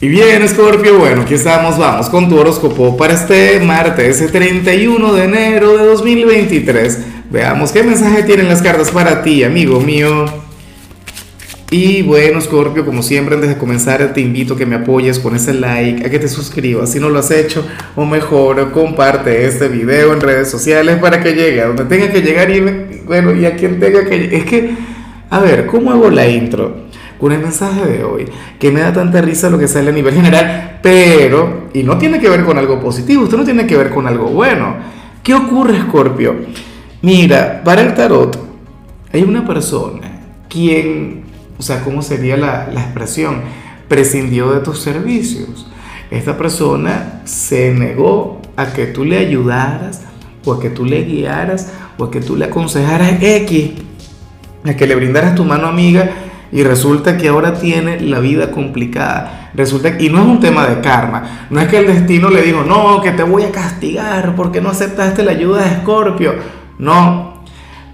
Y bien, Scorpio, bueno, aquí estamos, vamos con tu horóscopo para este martes, ese 31 de enero de 2023. Veamos qué mensaje tienen las cartas para ti, amigo mío. Y bueno, Scorpio, como siempre, antes de comenzar, te invito a que me apoyes con ese like, a que te suscribas si no lo has hecho, o mejor, comparte este video en redes sociales para que llegue a donde tenga que llegar y, bueno, y a quien tenga que Es que, a ver, ¿cómo hago la intro? Con el mensaje de hoy, que me da tanta risa lo que sale a nivel general, pero, y no tiene que ver con algo positivo, esto no tiene que ver con algo bueno. ¿Qué ocurre, Scorpio? Mira, para el tarot hay una persona quien, o sea, ¿cómo sería la, la expresión? Prescindió de tus servicios. Esta persona se negó a que tú le ayudaras, o a que tú le guiaras, o a que tú le aconsejaras X, a que le brindaras tu mano amiga y resulta que ahora tiene la vida complicada. Resulta y no es un tema de karma, no es que el destino le dijo, "No, que te voy a castigar porque no aceptaste la ayuda de Escorpio." No.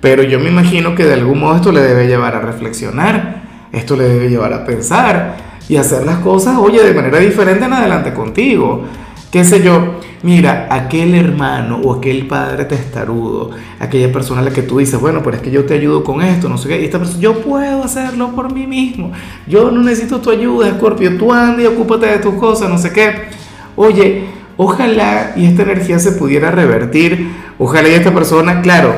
Pero yo me imagino que de algún modo esto le debe llevar a reflexionar, esto le debe llevar a pensar y hacer las cosas, oye, de manera diferente en adelante contigo qué sé yo, mira, aquel hermano o aquel padre testarudo, aquella persona a la que tú dices, bueno, pero es que yo te ayudo con esto, no sé qué, y esta persona, yo puedo hacerlo por mí mismo, yo no necesito tu ayuda, Scorpio, tú anda y ocúpate de tus cosas, no sé qué. Oye, ojalá y esta energía se pudiera revertir, ojalá y esta persona, claro,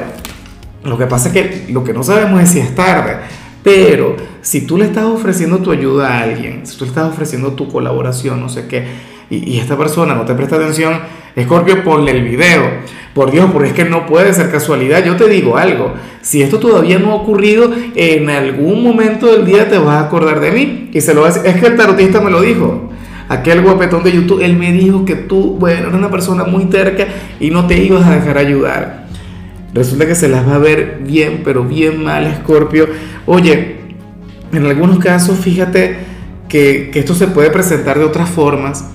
lo que pasa es que lo que no sabemos es si es tarde. Pero si tú le estás ofreciendo tu ayuda a alguien, si tú le estás ofreciendo tu colaboración, no sé qué, y, esta persona no te presta atención, Scorpio, ponle el video. Por Dios, porque es que no puede ser casualidad. Yo te digo algo, si esto todavía no ha ocurrido, en algún momento del día te vas a acordar de mí. Y se lo va a decir. Es que el tarotista me lo dijo. Aquel guapetón de YouTube, él me dijo que tú, bueno, eres una persona muy terca y no te ibas a dejar ayudar. Resulta que se las va a ver bien, pero bien mal, Scorpio. Oye, en algunos casos, fíjate que esto se puede presentar de otras formas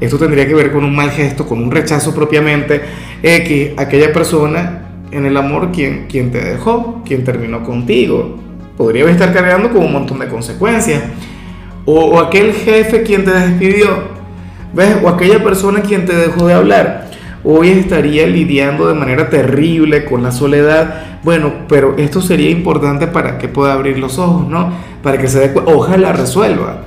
esto tendría que ver con un mal gesto, con un rechazo propiamente, X, aquella persona en el amor quien, quien te dejó, quien terminó contigo. Podría estar cargando con un montón de consecuencias. O, aquel jefe quien te despidió, ¿ves? O aquella persona quien te dejó de hablar. Hoy estaría lidiando de manera terrible con la soledad. Bueno, pero esto sería importante para que pueda abrir los ojos, ¿no? Para que se dé Ojalá resuelva.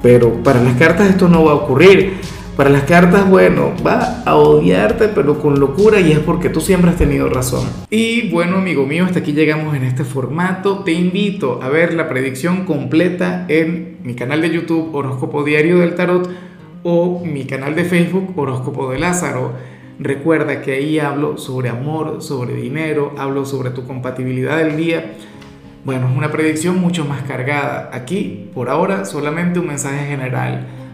Pero para las cartas esto no va a ocurrir para las cartas, bueno, va a odiarte, pero con locura y es porque tú siempre has tenido razón. Y bueno, amigo mío, hasta aquí llegamos en este formato. Te invito a ver la predicción completa en mi canal de YouTube Horóscopo Diario del Tarot o mi canal de Facebook Horóscopo de Lázaro. Recuerda que ahí hablo sobre amor, sobre dinero, hablo sobre tu compatibilidad del día. Bueno, es una predicción mucho más cargada. Aquí, por ahora, solamente un mensaje general